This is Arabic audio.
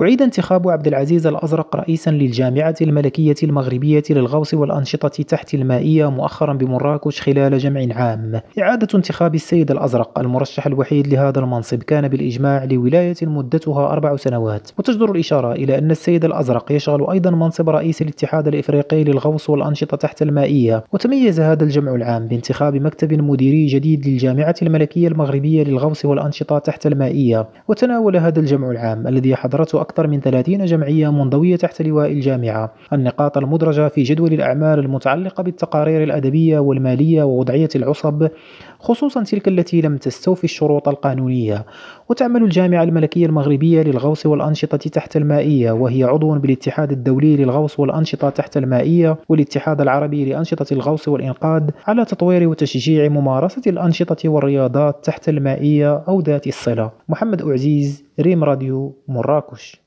أعيد انتخاب عبد العزيز الأزرق رئيسا للجامعة الملكية المغربية للغوص والأنشطة تحت المائية مؤخرا بمراكش خلال جمع عام. إعادة انتخاب السيد الأزرق المرشح الوحيد لهذا المنصب كان بالإجماع لولاية مدتها أربع سنوات. وتجدر الإشارة إلى أن السيد الأزرق يشغل أيضا منصب رئيس الاتحاد الإفريقي للغوص والأنشطة تحت المائية. وتميز هذا الجمع العام بانتخاب مكتب مديري جديد للجامعة الملكية المغربية للغوص والأنشطة تحت المائية. وتناول هذا الجمع العام الذي حضرته أكثر من 30 جمعية منضوية تحت لواء الجامعة. النقاط المدرجة في جدول الأعمال المتعلقة بالتقارير الأدبية والمالية ووضعية العصب خصوصا تلك التي لم تستوفي الشروط القانونية. وتعمل الجامعة الملكية المغربية للغوص والأنشطة تحت المائية وهي عضو بالاتحاد الدولي للغوص والأنشطة تحت المائية والاتحاد العربي لأنشطة الغوص والإنقاذ على تطوير وتشجيع ممارسة الأنشطة والرياضات تحت المائية أو ذات الصلة. محمد أعزيز ريم راديو مراكش.